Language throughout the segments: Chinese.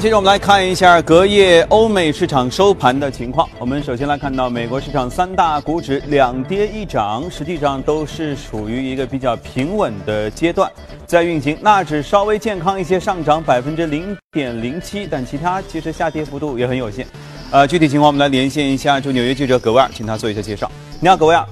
接着我们来看一下隔夜欧美市场收盘的情况。我们首先来看到美国市场三大股指两跌一涨，实际上都是属于一个比较平稳的阶段在运行。纳指稍微健康一些，上涨百分之零点零七，但其他其实下跌幅度也很有限。呃，具体情况我们来连线一下驻纽约记者葛维尔，请他做一下介绍。你好，葛维尔。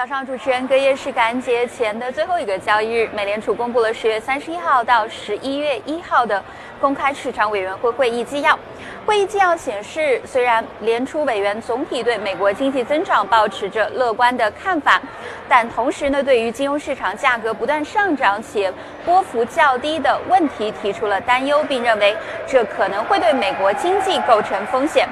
早上，主持人，隔夜是感恩节前的最后一个交易日，美联储公布了十月三十一号到十一月一号的公开市场委员会会议纪要。会议纪要显示，虽然联储委员总体对美国经济增长保持着乐观的看法，但同时呢，对于金融市场价格不断上涨且波幅较低的问题提出了担忧，并认为这可能会对美国经济构成风险。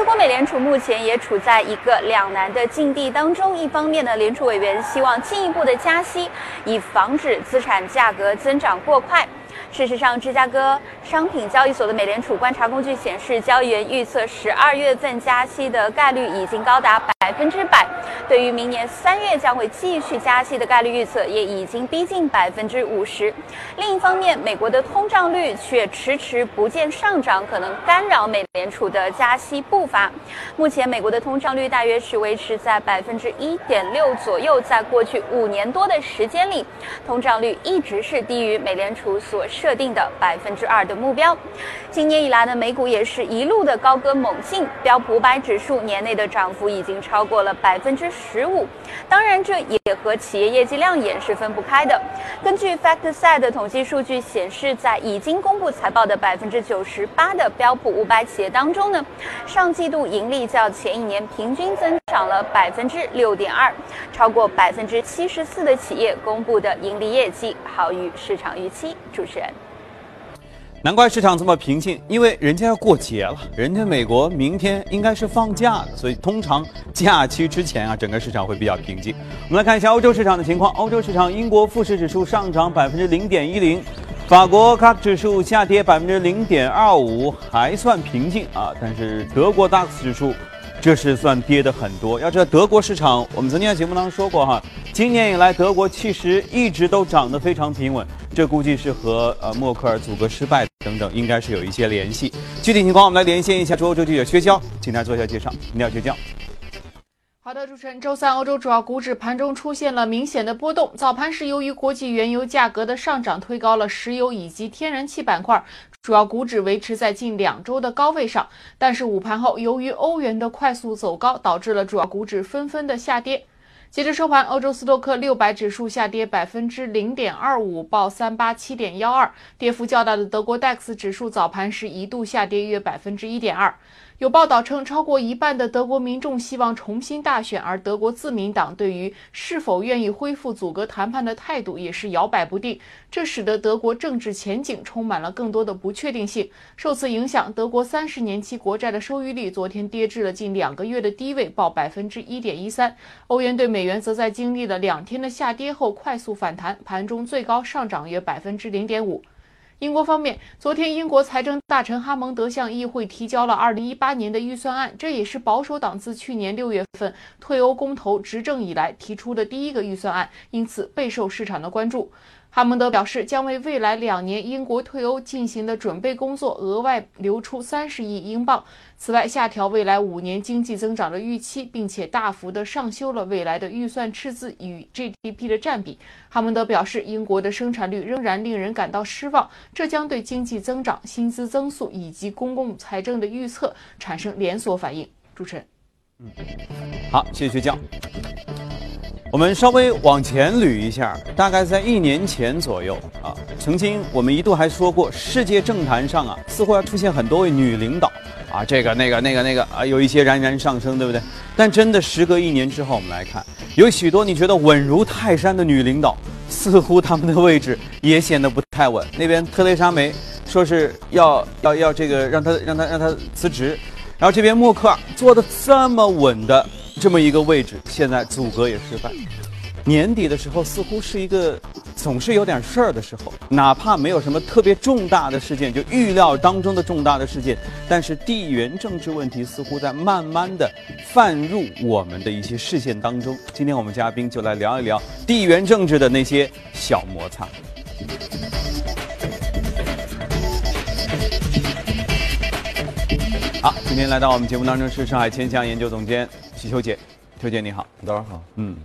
似乎美联储目前也处在一个两难的境地当中。一方面呢，联储委员希望进一步的加息，以防止资产价格增长过快。事实上，芝加哥商品交易所的美联储观察工具显示，交易员预测十二月份加息的概率已经高达百分之百。对于明年三月将会继续加息的概率预测，也已经逼近百分之五十。另一方面，美国的通胀率却迟迟不见上涨，可能干扰美联储的加息步伐。目前，美国的通胀率大约是维持在百分之一点六左右。在过去五年多的时间里，通胀率一直是低于美联储所。设定的百分之二的目标，今年以来呢，美股也是一路的高歌猛进，标普五百指数年内的涨幅已经超过了百分之十五。当然，这也和企业业绩亮眼是分不开的。根据 FactSet 的统计数据显示，在已经公布财报的百分之九十八的标普五百企业当中呢，上季度盈利较前一年平均增长了百分之六点二，超过百分之七十四的企业公布的盈利业绩好于市场预期。主持人。难怪市场这么平静，因为人家要过节了，人家美国明天应该是放假的，所以通常假期之前啊，整个市场会比较平静。我们来看一下欧洲市场的情况，欧洲市场，英国富时指数上涨百分之零点一零，法国 CAC 指数下跌百分之零点二五，还算平静啊，但是德国 DAX 指数。这是算跌的很多。要知道，德国市场，我们曾经在节目当中说过哈，今年以来德国其实一直都涨得非常平稳。这估计是和呃默克尔阻隔失败等等，应该是有一些联系。具体情况，我们来连线一下欧洲记者薛娇，请他做一下介绍。你好，薛娇。好的，主持人，周三欧洲主要股指盘中出现了明显的波动。早盘是由于国际原油价格的上涨，推高了石油以及天然气板块。主要股指维持在近两周的高位上，但是午盘后，由于欧元的快速走高，导致了主要股指纷纷的下跌。截至收盘，欧洲斯托克六百指数下跌百分之零点二五，报三八七点幺二。跌幅较大的德国 DAX 指数早盘时一度下跌约百分之一点二。有报道称，超过一半的德国民众希望重新大选，而德国自民党对于是否愿意恢复阻隔谈判的态度也是摇摆不定，这使得德国政治前景充满了更多的不确定性。受此影响，德国三十年期国债的收益率昨天跌至了近两个月的低位，报百分之一点一三。欧元对美元则在经历了两天的下跌后快速反弹，盘中最高上涨约百分之零点五。英国方面，昨天英国财政大臣哈蒙德向议会提交了2018年的预算案，这也是保守党自去年6月份退欧公投执政以来提出的第一个预算案，因此备受市场的关注。哈蒙德表示，将为未来两年英国退欧进行的准备工作额外留出三十亿英镑。此外，下调未来五年经济增长的预期，并且大幅的上修了未来的预算赤字与 GDP 的占比。哈蒙德表示，英国的生产率仍然令人感到失望，这将对经济增长、薪资增速以及公共财政的预测产生连锁反应。主持人，嗯，好，谢谢学教。我们稍微往前捋一下，大概在一年前左右啊，曾经我们一度还说过，世界政坛上啊，似乎要出现很多位女领导啊，这个那个那个那个啊，有一些冉冉上升，对不对？但真的时隔一年之后，我们来看，有许多你觉得稳如泰山的女领导，似乎她们的位置也显得不太稳。那边特蕾莎梅说是要 要要这个让她让她让她辞职，然后这边默克尔做的这么稳的。这么一个位置，现在阻隔也失败。年底的时候，似乎是一个总是有点事儿的时候，哪怕没有什么特别重大的事件，就预料当中的重大的事件，但是地缘政治问题似乎在慢慢的泛入我们的一些视线当中。今天我们嘉宾就来聊一聊地缘政治的那些小摩擦。好，今天来到我们节目当中是上海千强研究总监徐秋姐，秋姐你好，早上好。嗯，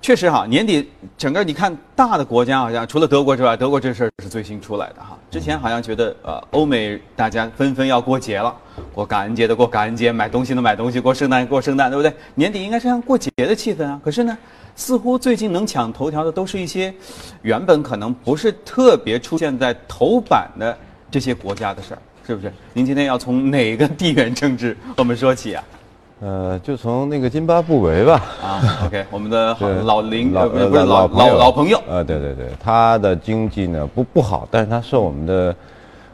确实哈，年底整个你看大的国家好像除了德国之外，德国这事儿是最新出来的哈。之前好像觉得呃欧美大家纷纷要过节了，过感恩节的过感恩节，买东西的买东西，过圣诞过圣诞，对不对？年底应该是像过节的气氛啊。可是呢，似乎最近能抢头条的都是一些原本可能不是特别出现在头版的这些国家的事儿。是不是？您今天要从哪个地缘政治我们说起啊？呃，就从那个津巴布韦吧。啊，OK，我们的 对老邻老呃不是不是老老老朋友。呃，对对对，他的经济呢不不好，但是他受我们的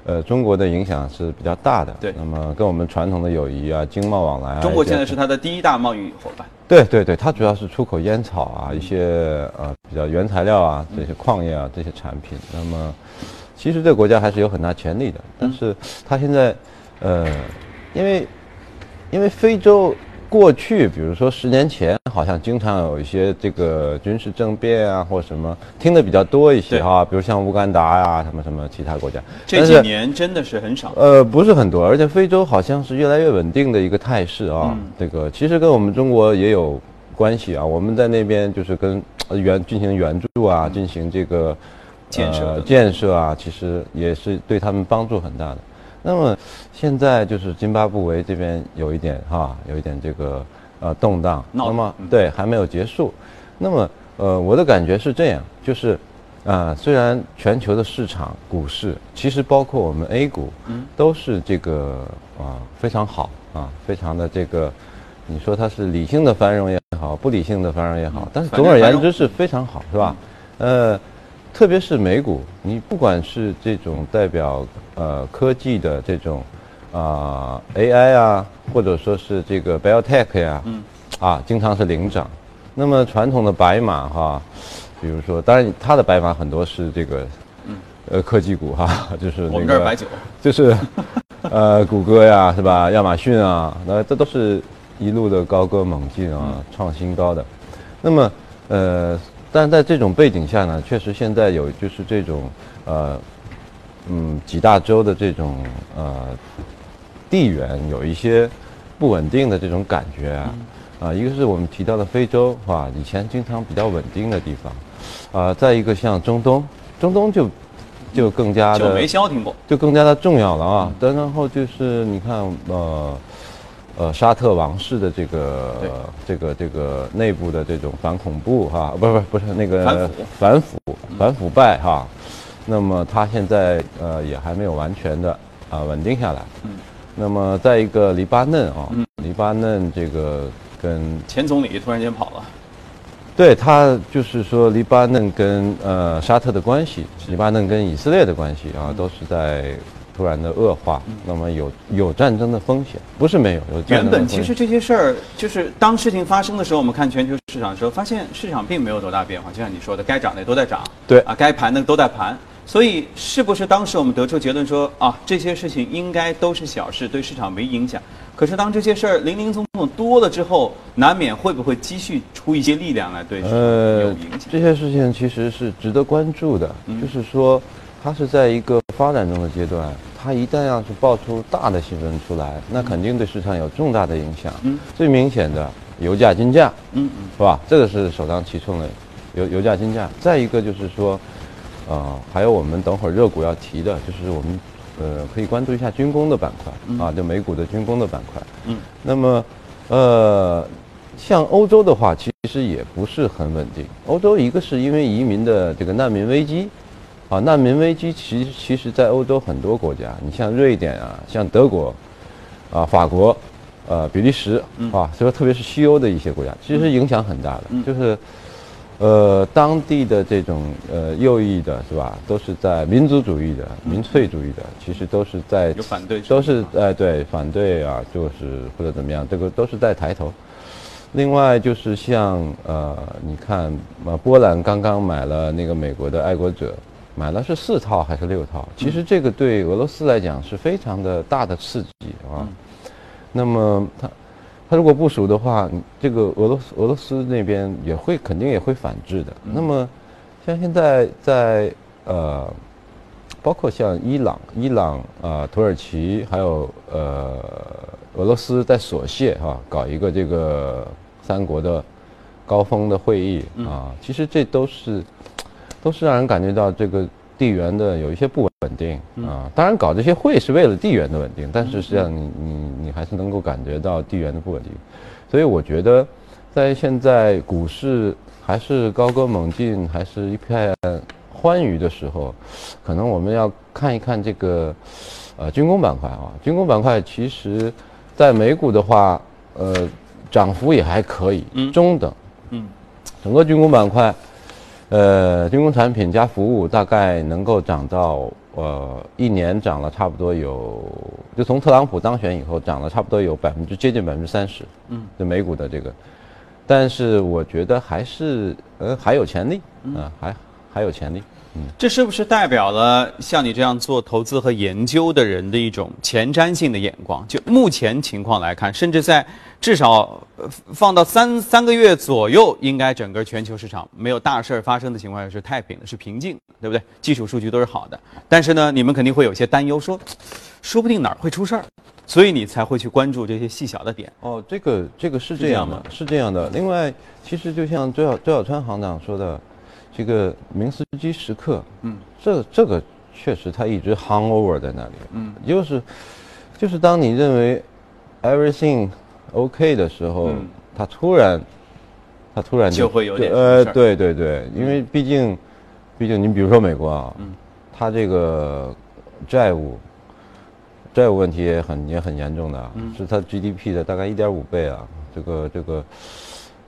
呃中国的影响是比较大的。对那么跟我们传统的友谊啊、经贸往来啊，中国现在是他的第一大贸易伙伴。对对对，它主要是出口烟草啊，一些呃比较原材料啊，这些矿业啊这些产品。那么，其实这个国家还是有很大潜力的，但是它现在，呃，因为因为非洲过去，比如说十年前，好像经常有一些这个军事政变啊或什么，听的比较多一些对哈，比如像乌干达呀、什么什么其他国家。这几年真的是很少。呃，不是很多，而且非洲好像是越来越稳定的一个态势啊。嗯这个其实跟我们中国也有关系啊。我们在那边就是跟呃援进行援助啊，进行这个建设呃建设啊，其实也是对他们帮助很大的。那么现在就是津巴布韦这边有一点哈，有一点这个呃动荡。闹那么嗯对还没有结束。那么呃，我的感觉是这样，就是。啊、虽然全球的市场股市，其实包括我们 A 股，嗯都是这个啊非常好啊，非常的这个，你说它是理性的繁荣也好，不理性的繁荣也好嗯，但是总而言之是非常好，是吧？呃，特别是美股，你不管是这种代表呃科技的这种啊、AI 啊，或者说是这个 biotech 呀、嗯啊，经常是领涨。那么传统的白马哈，比如说，当然它的白马很多是这个，呃，科技股哈，就是那个嗯我们这儿白酒。就是，呃，谷歌呀，是吧？亚马逊啊，那这都是一路的高歌猛进啊，创新高的。那么，呃，但在这种背景下呢，确实现在有就是这种呃，嗯，几大洲的这种呃地缘有一些不稳定的这种感觉啊。啊，一个是我们提到的非洲，啊，以前经常比较稳定的地方，啊，再一个像中东，中东就就更加酒的没消停过。就更加的重要了啊。但然后就是你看，呃，呃，沙特王室的这个这个这个内部的这种反恐怖哈，不是不是不是那个反腐反腐败哈。那么他现在呃也还没有完全的啊、稳定下来。嗯。那么再一个黎巴嫩啊，嗯黎巴嫩这个跟前总理突然间跑了。对他就是说，黎巴嫩跟呃沙特的关系，黎巴嫩跟以色列的关系啊，都是在突然的恶化。那么有有战争的风险，不是没有，有原。本其实这些事儿，就是当事情发生的时候，我们看全球市场的时候，发现市场并没有多大变化。就像你说的，该涨的都在涨，对啊，该盘的都在盘。所以，是不是当时我们得出结论说啊，这些事情应该都是小事，对市场没影响？可是当这些事儿零零总总多了之后，难免会不会积蓄出一些力量来对市场有呃影响？，这些事情其实是值得关注的，嗯就是说，它是在一个发展中的阶段，它一旦要是爆出大的新闻出来，那肯定对市场有重大的影响。嗯最明显的，油价、金价，嗯嗯，是吧？这个是首当其冲的，油油价、金价。再一个就是说，呃，还有我们等会儿热股要提的，就是我们呃可以关注一下军工的板块、啊，就美股的军工的板块。嗯，那么呃，像欧洲的话，其实也不是很稳定。欧洲一个是因为移民的这个难民危机，啊，难民危机其实其实在欧洲很多国家，你像瑞典啊，像德国，啊，法国，呃，比利时啊，所以说特别是西欧的一些国家，其实影响很大的，嗯就是。呃，当地的这种呃右翼的是吧，都是在民族主义的、民粹主义的，其实都是在有反对都是哎对反对啊，就是或者怎么样，这个都是在抬头。另外就是像呃，你看呃，波兰刚刚买了那个美国的爱国者，买了是四套还是六套？其实这个对俄罗斯来讲是非常的大的刺激啊。那么他他如果部署的话，这个俄罗斯俄罗斯那边也会肯定也会反制的。那么像现在在呃，包括像伊朗、伊朗啊、土耳其还有呃俄罗斯在索谢哈、搞一个这个三国的高峰的会议啊，其实这都是都是让人感觉到这个地缘的有一些不稳定啊。当然搞这些会是为了地缘的稳定，但是实际上你你你还是能够感觉到地缘的不稳定。所以我觉得，在现在股市还是高歌猛进，还是一片欢愉的时候，可能我们要看一看这个呃军工板块啊。军工板块其实，在美股的话，呃，涨幅也还可以，中等。嗯，整个军工板块，呃，军工产品加服务大概能够涨到呃一年涨了差不多有，就从特朗普当选以后涨了差不多有百分之接近百分之三十。嗯，就美股的这个，但是我觉得还是呃还有潜力啊，还还有潜力。嗯这是不是代表了像你这样做投资和研究的人的一种前瞻性的眼光？就目前情况来看，甚至在至少呃放到三三个月左右，应该整个全球市场没有大事儿发生的情况下是太平的，是平静的，对不对？基础数据都是好的，但是呢，你们肯定会有些担忧，说说不定哪儿会出事儿，所以你才会去关注这些细小的点。哦，这个这个是这样的，是这样的。另外，其实就像周小周小川行长说的，这个明斯基时刻，嗯，这这个确实他一直 hang over 在那里，嗯，就是就是当你认为 everything OK 的时候，嗯他突然他突然就会有点呃，对对对，因为毕竟毕竟你比如说美国啊，嗯，他这个债务。债务问题也很也很严重的是它 GDP 的大概一点五倍啊。这个这个，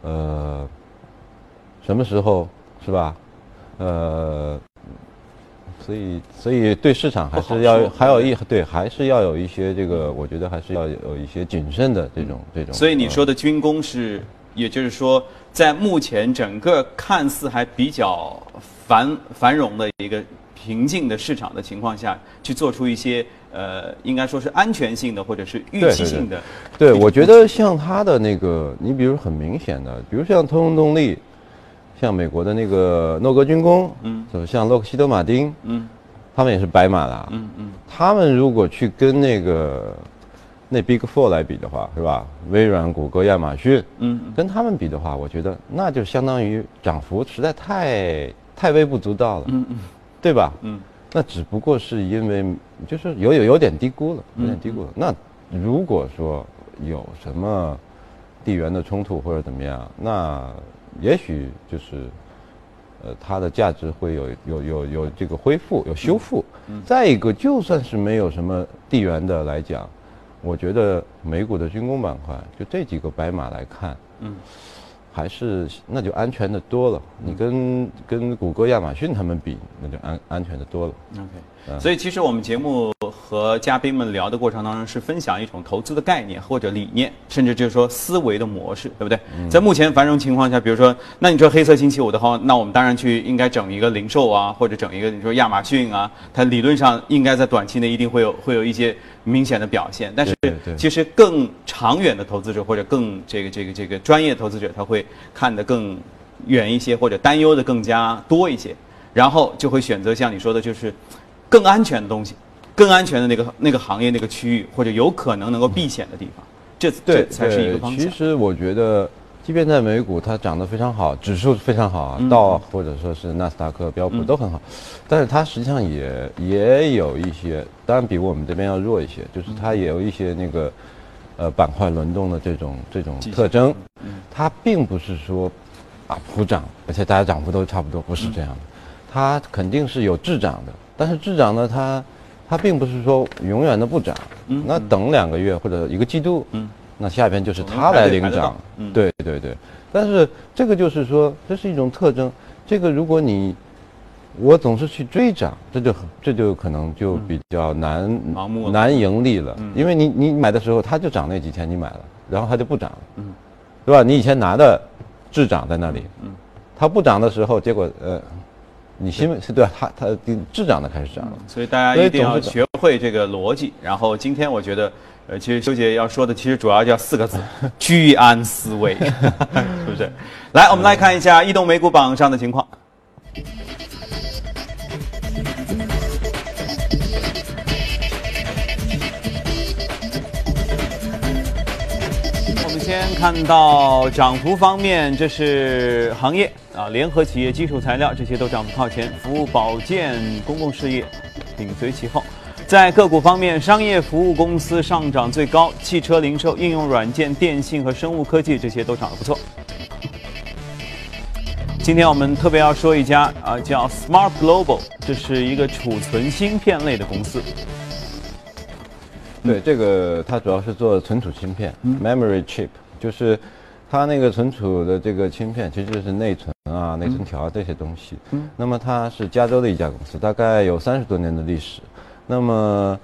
呃，什么时候是吧？呃，所以所以对市场还是要还有一对还是要有一些这个，我觉得还是要有一些谨慎的这种这种。所以你呃说的军工是，也就是说，在目前整个看似还比较繁繁荣的一个平静的市场的情况下，去做出一些呃，应该说是安全性的或者是预期性的。对，我觉得像它的那个，你比如很明显的，比如像通用动力，像美国的那个诺格军工，嗯，像洛克希德马丁，嗯。他们也是白马啦，嗯嗯。他们如果去跟那个那 Big Four 来比的话，是吧？微软、谷歌、亚马逊，嗯跟他们比的话，我觉得那就相当于涨幅实在太太微不足道了，嗯嗯。对吧？嗯。那只不过是因为就是有有有点低估了，有嗯点低估了。那如果说有什么地缘的冲突或者怎么样，那也许就是呃它的价值会有有有有这个恢复，有修复。嗯再一个，就算是没有什么地缘的来讲，我觉得美股的军工板块就这几个白马来看，嗯还是那就安全的多了。你跟跟谷歌、亚马逊他们比，那就安安全的多了。，OK。所以其实我们节目和嘉宾们聊的过程当中，是分享一种投资的概念或者理念，甚至就是说思维的模式，对不对？在目前繁荣情况下，比如说，那你说黑色星期五的话，那我们当然去应该整一个零售啊，或者整一个你说亚马逊啊，它理论上应该在短期内一定会有会有一些明显的表现，但是其实更长远的投资者或者更这个这个这个专业投资者，他会看得更远一些，或者担忧的更加多一些，然后就会选择像你说的，就是更安全的东西，更安全的那个那个行业那个区域，或者有可能能够避险的地方，这对这才是一个方向。其。实我觉得，即便在美股它涨得非常好，指数非常好啊，嗯。道或者说是纳斯达克、标普都很好，但是它实际上也也有一些，当然比我们这边要弱一些，就是它也有一些那个呃板块轮动的这种这种特征。嗯，它并不是说啊普涨，而且大家涨幅都差不多，不是这样的，它肯定是有滞涨的，但是滞涨呢，它它并不是说永远的不涨，嗯那等两个月或者一个季度，嗯那下边就是我们它来领涨，嗯对对对。但是这个就是说，这是一种特征。这个如果你我总是去追涨，这就这就可能就比较难、盲目难盈利了，嗯因为你你买的时候它就涨那几天，你买了，然后它就不涨了，嗯对吧？你以前拿的滞涨在那里，嗯它不涨的时候，结果呃，你新闻是对吧？它它滞涨的开始涨了。所以大家一定要学会这个逻辑。然后今天我觉得，呃，其实修姐要说的其实主要叫四个字：居安思危，是不是？来，我们来看一下异动美股榜上的情况。我们先看到涨幅方面，这是行业啊，联合企业、基础材料这些都涨幅靠前，服务保健、公共事业紧随其后。在个股方面，商业服务公司上涨最高，汽车零售、应用软件、电信和生物科技这些都涨得不错。今天我们特别要说一家啊，叫 Smart Global，这是一个储存芯片类的公司。对，这个它主要是做存储芯片，memory chip，就是它那个存储的这个芯片，其实就是内存啊、内存条啊这些东西。嗯，那么它是加州的一家公司，大概有三十多年的历史。那么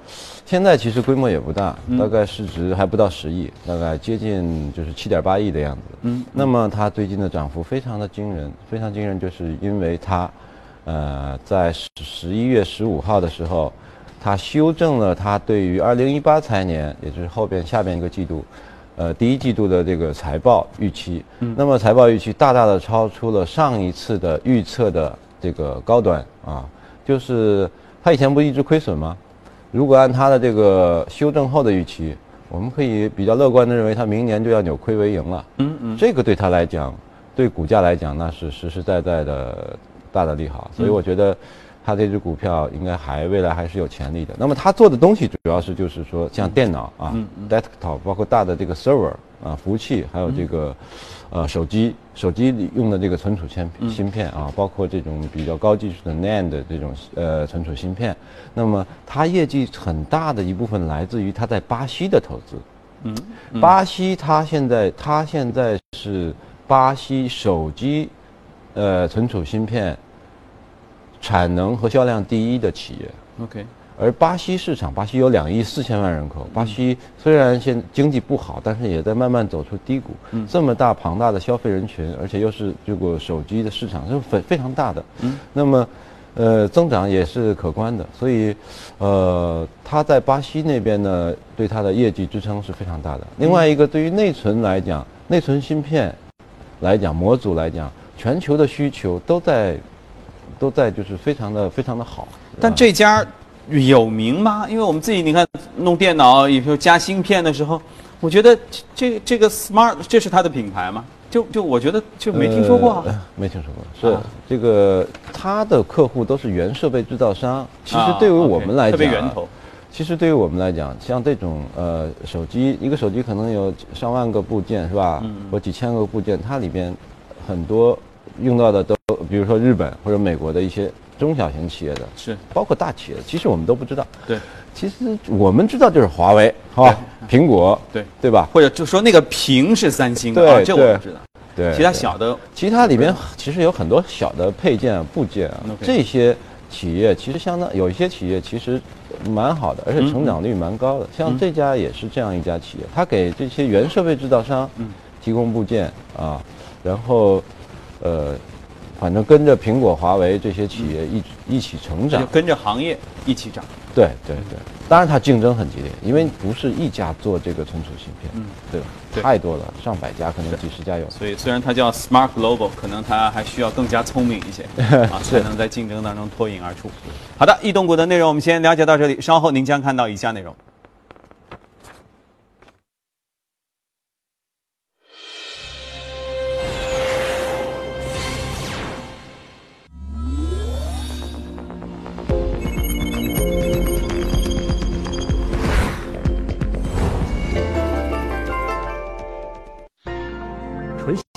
现在其实规模也不大，大概市值还不到十亿，大概接近就是七点八亿的样子。嗯，那么它最近的涨幅非常的惊人，非常惊人，就是因为它，呃，在十十一月十五号的时候，它修正了它对于二零一八财年，也就是后边下边一个季度，呃，第一季度的这个财报预期。嗯，那么财报预期大大的超出了上一次的预测的这个高端啊，就是它以前不一直亏损吗？如果按他的这个修正后的预期，我们可以比较乐观的认为，他明年就要扭亏为盈了。嗯嗯，这个对他来讲，对股价来讲，那是实实在在的大的利好。所以我觉得，他这只股票应该还未来还是有潜力的。那么他做的东西主要是就是说，像电脑啊，desktop，包括大的这个 server 啊，服务器，还有这个。呃，手机手机里用的这个存储芯芯片啊，包括这种比较高技术的 NAND 的这种呃存储芯片，那么它业绩很大的一部分来自于它在巴西的投资。嗯，巴西它现在它现在是巴西手机呃存储芯片产能和销量第一的企业。OK。而巴西市场，巴西有两亿四千万人口。巴西虽然现经济不好，但是也在慢慢走出低谷。嗯，这么大庞大的消费人群，而且又是这个手机的市场，是非非常大的。嗯，那么，呃，增长也是可观的。所以，呃，它在巴西那边呢，对它的业绩支撑是非常大的。另外一个，对于内存来讲，内存芯片来讲，模组来讲，全球的需求都在都在就是非常的非常的好。但这家。有名吗？因为我们自己你看弄电脑，比如加芯片的时候，我觉得这这个 smart 这是它的品牌吗？就就我觉得就没听说过啊，没听说过。是这个它的客户都是原设备制造商。其实对于我们来讲，特别源头。其实对于我们来讲，像这种呃手机，一个手机可能有上万个部件是吧？嗯。或几千个部件，它里边很多用到的都，比如说日本或者美国的一些。中小型企业的是，包括大企业的，其实我们都不知道。对，其实我们知道就是华为，哈，苹果，对对吧？或者就说那个屏是三星，对，这我们知道。对，其他小的，其他里面其实有很多小的配件部件啊。这些企业其实相当有一些企业其实蛮好的，而且成长率蛮高的。像这家也是这样一家企业，它给这些原设备制造商提供部件啊，然后呃。反正跟着苹果、华为这些企业一一起成长，跟着行业一起涨。对对对，当然它竞争很激烈，因为不是一家做这个存储芯片，嗯，对吧？太多了，上百家，可能几十家有。所以虽然它叫 Smart Global，可能它还需要更加聪明一些 啊，才能在竞争当中脱颖而出。好的，易动股的内容我们先了解到这里，稍后您将看到以下内容。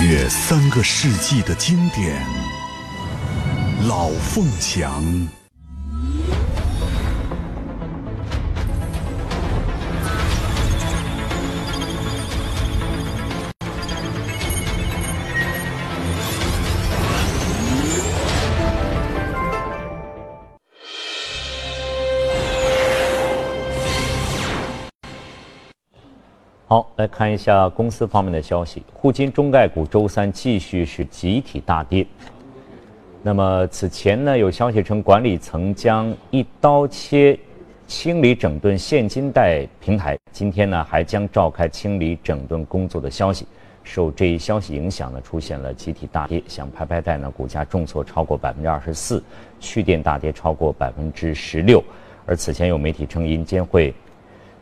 约三个世纪的经典，老凤祥。好，来看一下公司方面的消息。沪金中概股周三继续是集体大跌。那么此前呢，有消息称管理层将一刀切清理整顿现金贷平台，今天呢还将召开清理整顿工作的消息。受这一消息影响呢，出现了集体大跌，像拍拍贷呢，股价重挫超过百分之二十四，趣电大跌超过百分之十六。而此前有媒体称，银监会，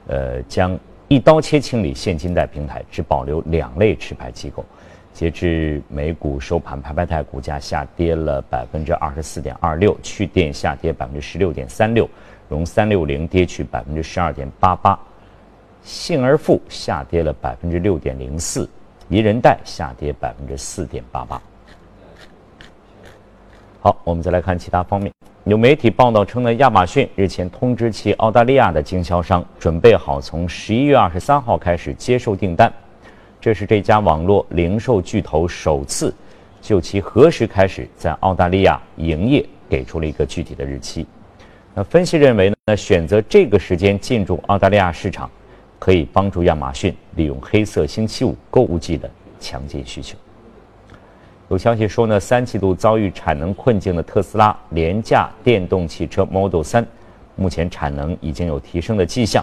呃将。一刀切清理现金贷平台，只保留两类持牌机构。截至美股收盘，拍拍贷股价下跌了百分之二十四点二六，趣电下跌百分之十六点三六，融三六零跌去百分之十二点八八，信而富下跌了百分之六点零四，宜人贷下跌百分之四点八八。好，我们再来看其他方面。有媒体报道称呢，亚马逊日前通知其澳大利亚的经销商，准备好从十一月二十三号开始接受订单。这是这家网络零售巨头首次就其何时开始在澳大利亚营业给出了一个具体的日期。那分析认为呢，选择这个时间进入澳大利亚市场，可以帮助亚马逊利用黑色星期五购物季的强劲需求。有消息说呢，三季度遭遇产能困境的特斯拉廉价电动汽车 Model 3，目前产能已经有提升的迹象，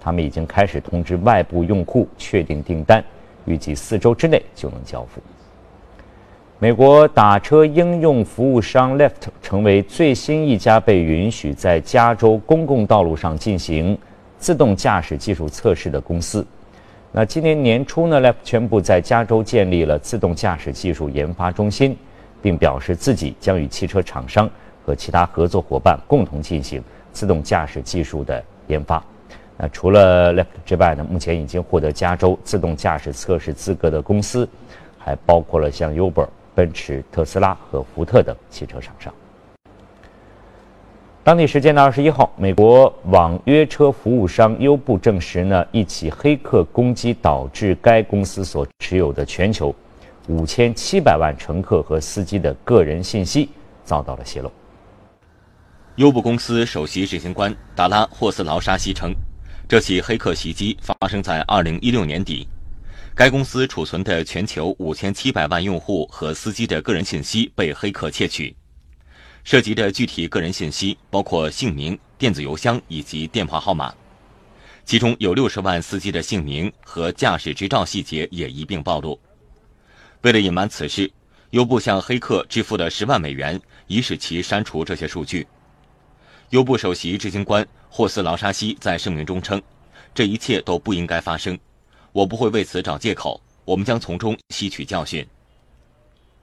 他们已经开始通知外部用户确定订单，预计四周之内就能交付。美国打车应用服务商 Lyft 成为最新一家被允许在加州公共道路上进行自动驾驶技术测试的公司。那今年年初呢，Lyft 宣布在加州建立了自动驾驶技术研发中心，并表示自己将与汽车厂商和其他合作伙伴共同进行自动驾驶技术的研发。那除了 l e f t 之外呢，目前已经获得加州自动驾驶测试资格的公司，还包括了像 Uber、奔驰、特斯拉和福特等汽车厂商。当地时间的二十一号，美国网约车服务商优步证实呢，一起黑客攻击导致该公司所持有的全球五千七百万乘客和司机的个人信息遭到了泄露。优步公司首席执行官达拉霍斯劳沙西称，这起黑客袭击发生在二零一六年底，该公司储存的全球五千七百万用户和司机的个人信息被黑客窃取。涉及的具体个人信息包括姓名、电子邮箱以及电话号码，其中有六十万司机的姓名和驾驶执照细节也一并暴露。为了隐瞒此事，优步向黑客支付了十万美元，以使其删除这些数据。优步首席执行官霍斯劳沙西在声明中称：“这一切都不应该发生，我不会为此找借口，我们将从中吸取教训。”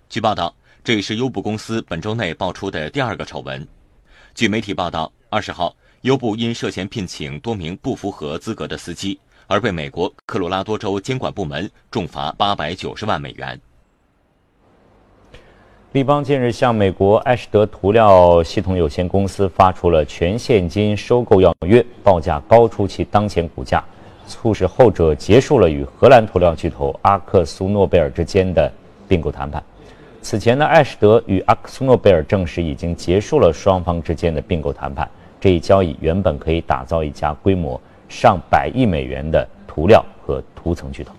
据报道。这也是优步公司本周内爆出的第二个丑闻。据媒体报道，二十号，优步因涉嫌聘请多名不符合资格的司机，而被美国科罗拉多州监管部门重罚八百九十万美元。立邦近日向美国艾士德涂料系统有限公司发出了全现金收购要约，报价高出其当前股价，促使后者结束了与荷兰涂料巨头阿克苏诺贝尔之间的并购谈判。此前呢，艾士德与阿克苏诺贝尔证实已经结束了双方之间的并购谈判。这一交易原本可以打造一家规模上百亿美元的涂料和涂层巨头。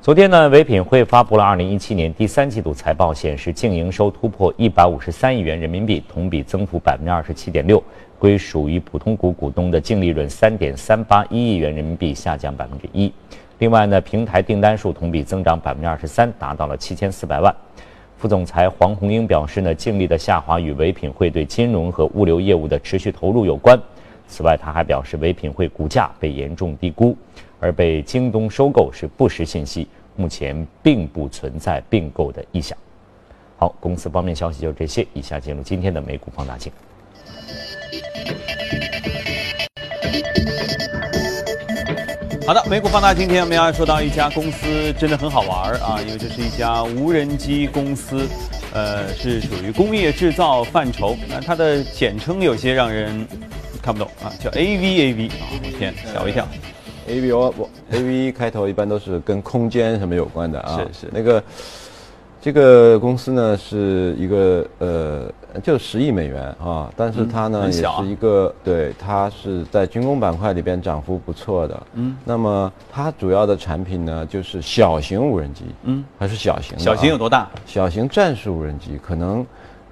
昨天呢，唯品会发布了2017年第三季度财报，显示净营收突破153亿元人民币，同比增幅27.6%，归属于普通股股东的净利润3.381亿元人民币，下降1%。另外呢，平台订单数同比增长百分之二十三，达到了七千四百万。副总裁黄红英表示呢，净利的下滑与唯品会对金融和物流业务的持续投入有关。此外，他还表示，唯品会股价被严重低估，而被京东收购是不实信息，目前并不存在并购的意向。好，公司方面消息就这些。以下进入今天的美股放大镜。好的，美股放大，今天我们要说到一家公司，真的很好玩啊，因为这是一家无人机公司，呃，是属于工业制造范畴。那它的简称有些让人看不懂啊，叫 AVAV 啊，我天，吓我一跳。AV 我我 AV 开头一般都是跟空间什么有关的啊，是是那个这个公司呢是一个呃，就十亿美元啊，但是它呢、也是一个对，它是在军工板块里边涨幅不错的。嗯，那么它主要的产品呢就是小型无人机，嗯，还是小型的啊。小型有多大？小型战术无人机可能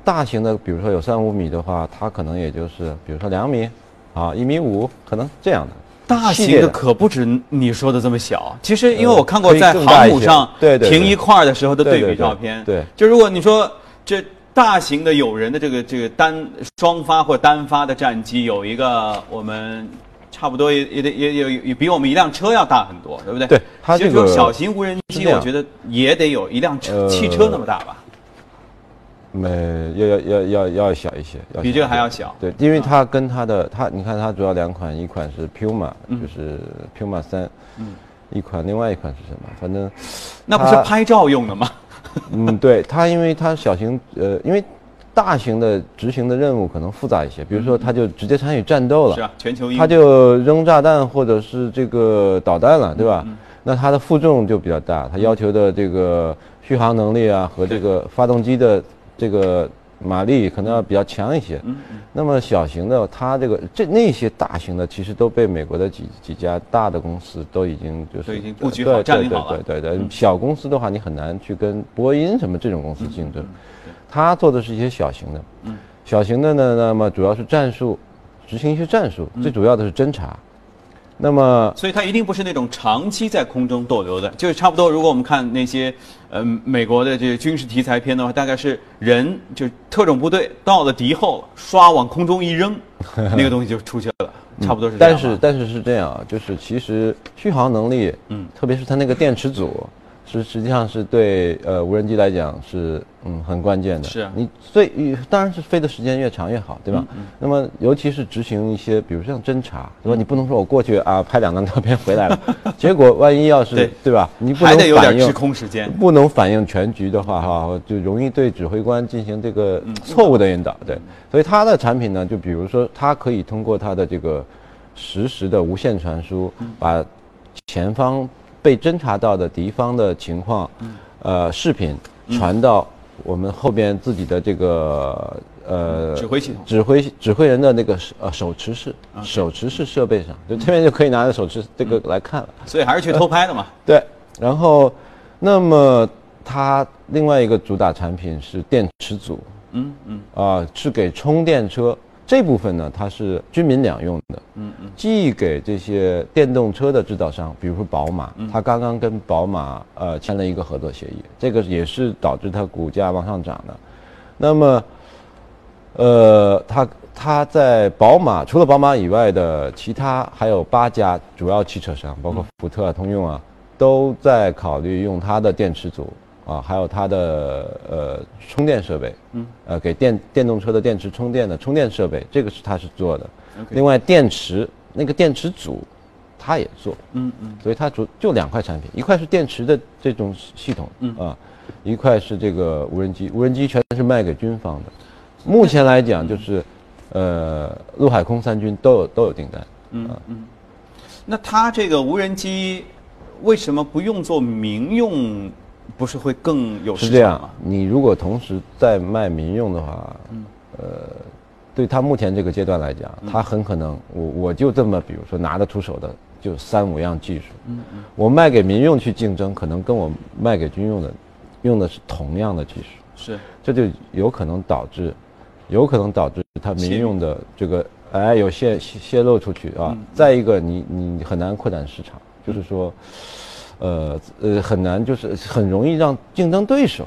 大型的，比如说有三五米的话，它可能也就是比如说两米，啊一米五，可能这样的。大型的可不止你说的这么小。其实，因为我看过在航母上停一块儿的时候的对比照片，对就如果你说这大型的有人的这个这个单双发或单发的战机，有一个我们。差不多也也得也也也比我们一辆车要大很多，对不对？对它这个说小型无人机，我觉得也得有一辆车、呃汽车那么大吧。没要要要要要小一些，要比这个还要小对，因为它跟它的它，你看它主要两款，一款是 Puma，、嗯就是 Puma 三，嗯，一款另外一款是什么？反正那不是拍照用的吗？嗯，对它，因为它小型呃，因为大型的执行的任务可能复杂一些，比如说它就直接参与战斗了，是啊，全球它就扔炸弹或者是这个导弹了，对吧？嗯那它的负重就比较大，它要求的这个续航能力啊和这个发动机的这个马力可能要比较强一些。嗯那么小型的，它这个这那些大型的，其实都被美国的几几家大的公司都已经就是都已经布局对好占对领好了。对对对对，嗯。小公司的话，你很难去跟波音什么这种公司竞争。他做的是一些小型的，嗯。小型的呢，那么主要是战术，执行一些战术，嗯。最主要的是侦察。那么所以它一定不是那种长期在空中逗留的，就是差不多。如果我们看那些呃美国的这个军事题材片的话，大概是人就特种部队到了敌后，唰往空中一扔，那个东西就出去了，差不多是这样吧。但是但是是这样啊，就是其实续航能力，嗯特别是它那个电池组，是实际上是对呃无人机来讲是嗯很关键的。是啊你最当然是飞的时间越长越好，对吧？嗯那么尤其是执行一些，比如像侦察，对吧？你不能说我过去啊拍两张照片回来了，结果万一要是对对吧？你不能反应制空时间。不能反映全局的话，哈，就容易对指挥官进行这个嗯错误的引导。对，所以它的产品呢，就比如说，它可以通过它的这个实时的无线传输，嗯把前方被侦察到的敌方的情况，嗯呃，视频传到我们后边自己的这个呃指挥系统。指挥指挥人的那个呃手持式手持式设备上，就这边就可以拿着手持这个来看了。所以还是去偷拍的嘛。对，然后，那么它另外一个主打产品是电池组嗯嗯。啊、是给充电车这部分呢，它是军民两用的，嗯嗯。既给这些电动车的制造商，比如说宝马，嗯。它刚刚跟宝马呃签了一个合作协议，这个也是导致它股价往上涨的。那么，呃，它它在宝马除了宝马以外的其他还有八家主要汽车商，包括福特啊、通用啊，都在考虑用它的电池组啊，还有它的呃充电设备，嗯，呃给电电动车的电池充电的充电设备，这个是它是做的。另外，电池那个电池组，它也做，嗯嗯所以它主就两块产品，一块是电池的这种系统，嗯啊，一块是这个无人机，无人机全是卖给军方的。目前来讲，就是，呃，陆海空三军都有都有订单。嗯嗯。那它这个无人机为什么不用做民用？不是会更有是这样你如果同时在卖民用的话，嗯。呃，对他目前这个阶段来讲，他很可能我我就这么，比如说拿得出手的就三五样技术，嗯嗯。我卖给民用去竞争，可能跟我卖给军用的用的是同样的技术，是。这就有可能导致，有可能导致它民用的这个哎有泄泄泄露出去啊。嗯。再一个，你你很难扩展市场，就是说，呃呃很难，就是很容易让竞争对手，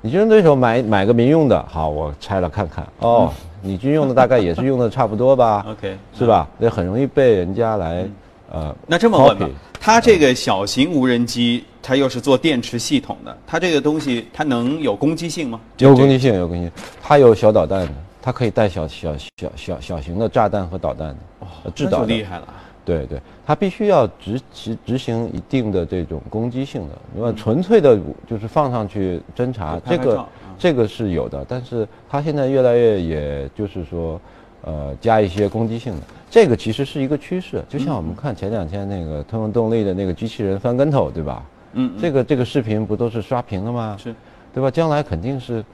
你竞争对手买买个民用的，好，我拆了看看，哦，你军用的大概也是用的差不多吧 OK 是吧？那很容易被人家来呃。那这么问吧它这个小型无人机，它又是做电池系统的，它这个东西它能有攻击性吗？有攻击性，有攻击性。它有小导弹的，它可以带小小小小小型的炸弹和导弹的，哦制那导厉害了。对对，它必须要执执执行一定的这种攻击性的。那么纯粹的就是放上去侦察就，拍这个这个是有的，但是它现在越来越也就是说，呃，加一些攻击性的。这个其实是一个趋势，就像我们看前两天那个通用动力的那个机器人翻跟头，对吧？嗯，嗯这个这个视频不都是刷屏了吗？是。对吧？将来肯定是，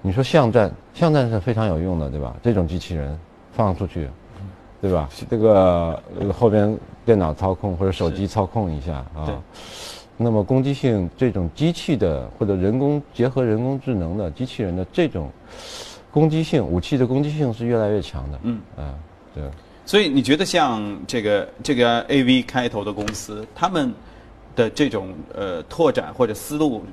你说巷战，巷战是非常有用的，对吧？这种机器人放出去，对吧？这个后边电脑操控或者手机操控一下啊。那么攻击性这种机器的或者人工结合人工智能的机器人的这种攻击性武器的攻击性是越来越强的。嗯啊，对。所以你觉得像这个这个 A V 开头的公司，他们的这种呃拓展或者思路、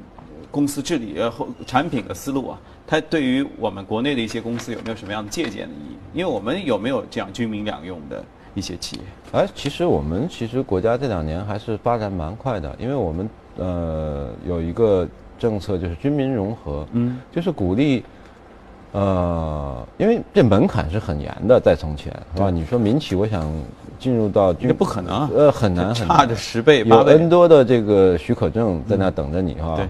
公司治理呃产品的思路啊，它对于我们国内的一些公司有没有什么样的借鉴的意义？因为我们有没有这样军民两用的？一些企业，哎，其实我们其实国家这两年还是发展蛮快的，因为我们呃有一个政策就是军民融合，嗯，就是鼓励，呃，因为这门槛是很严的，在从前是吧？你说民企，我想进入到这不可能，呃，很难，很差着十倍有 N 多的这个许可证在那等着你哈，对，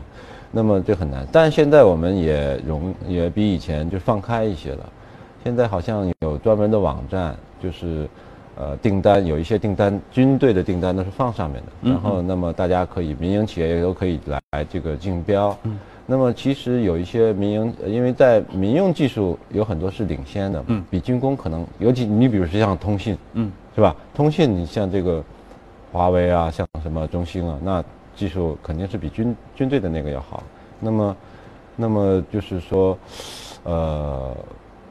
那么就很难，但现在我们也容也比以前就放开一些了，现在好像有专门的网站，就是。呃，订单有一些订单，军队的订单都是放上面的，然后那么大家可以民营企业也都可以来这个竞标。嗯，那么其实有一些民营，因为在民用技术有很多是领先的，嗯，比军工可能，尤其你比如说像通信，嗯，是吧？通信你像这个华为啊，像什么中兴啊，那技术肯定是比军军队的那个要好。那么，那么就是说，呃。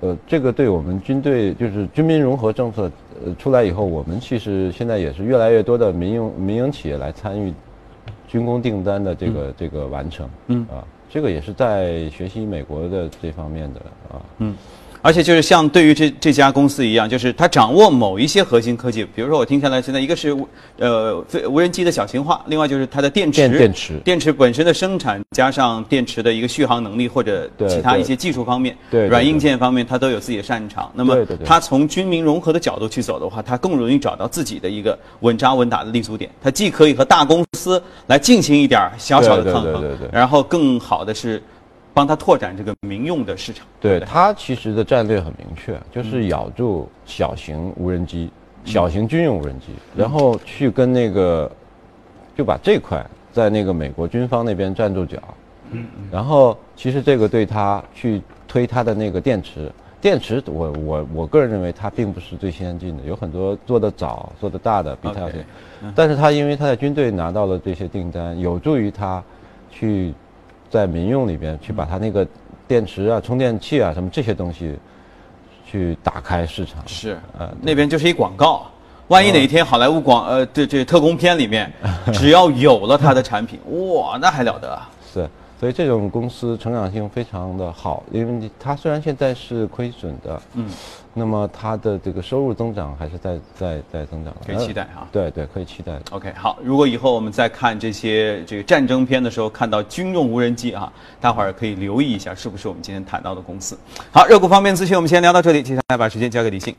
呃，这个对我们军队就是军民融合政策，呃，出来以后，我们其实现在也是越来越多的民营民营企业来参与军工订单的这个这个完成，嗯啊，这个也是在学习美国的这方面的啊，嗯。而且就是像对于这这家公司一样，就是它掌握某一些核心科技，比如说我听下来，现在一个是呃飞无人机的小型化，另外就是它的电池，电池，电池本身的生产，加上电池的一个续航能力或者其他一些技术方面，对软硬件方面，它都有自己的擅长。那么它从军民融合的角度去走的话，它更容易找到自己的一个稳扎稳打的立足点。它既可以和大公司来进行一点小小的抗衡，然后更好的是。帮他拓展这个民用的市场。对他其实的战略很明确，就是咬住小型无人机、小型军用无人机，然后去跟那个，就把这块在那个美国军方那边站住脚。嗯。然后其实这个对他去推他的那个电池，电池我我我个人认为它并不是最先进的，有很多做的早、做的大的比他先。但是他因为他在军队拿到了这些订单，有助于他去。在民用里边去把它那个电池啊、充电器啊什么这些东西去打开市场是呃那边就是一广告，万一哪一天好莱坞广呃这这特工片里面 只要有了它的产品哇那还了得啊是。所以这种公司成长性非常的好，因为它虽然现在是亏损的，嗯，那么它的这个收入增长还是在在在增长，可以期待哈。对对，可以期待。OK，好，如果以后我们再看这些这个战争片的时候，看到军用无人机啊，大伙儿可以留意一下，是不是我们今天谈到的公司。好，热股方面资讯我们先聊到这里，接下来把时间交给李信。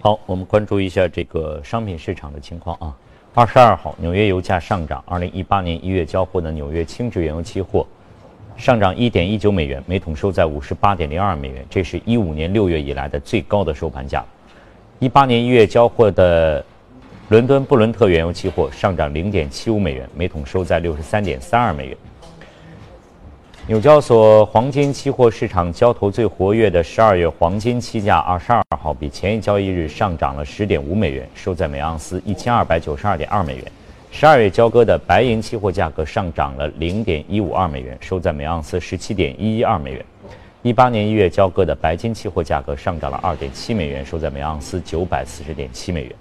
好，我们关注一下这个商品市场的情况啊。二十二号，纽约油价上涨。二零一八年一月交货的纽约轻质原油期货上涨一点一九美元，每桶收在五十八点零二美元，这是一五年六月以来的最高的收盘价。一八年一月交货的伦敦布伦特原油期货上涨零点七五美元，每桶收在六十三点三二美元。纽交所黄金期货市场交投最活跃的十二月黄金期价，二十二号比前一交易日上涨了十点五美元，收在每盎司一千二百九十二点二美元。十二月交割的白银期货价格上涨了零点一五二美元，收在每盎司十七点一一二美元。一八年一月交割的白金期货价格上涨了二点七美元，收在每盎司九百四十点七美元。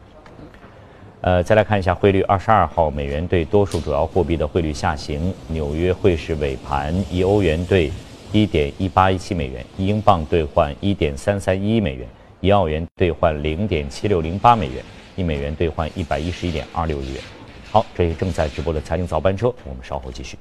呃，再来看一下汇率。二十二号，美元对多数主要货币的汇率下行。纽约汇市尾盘，一欧元兑一点一八一七美元，一英镑兑换一点三三一美元，一澳元兑换零点七六零八美元，一美元兑换一百一十一点二六日元。好，这是正在直播的财经早班车，我们稍后继续。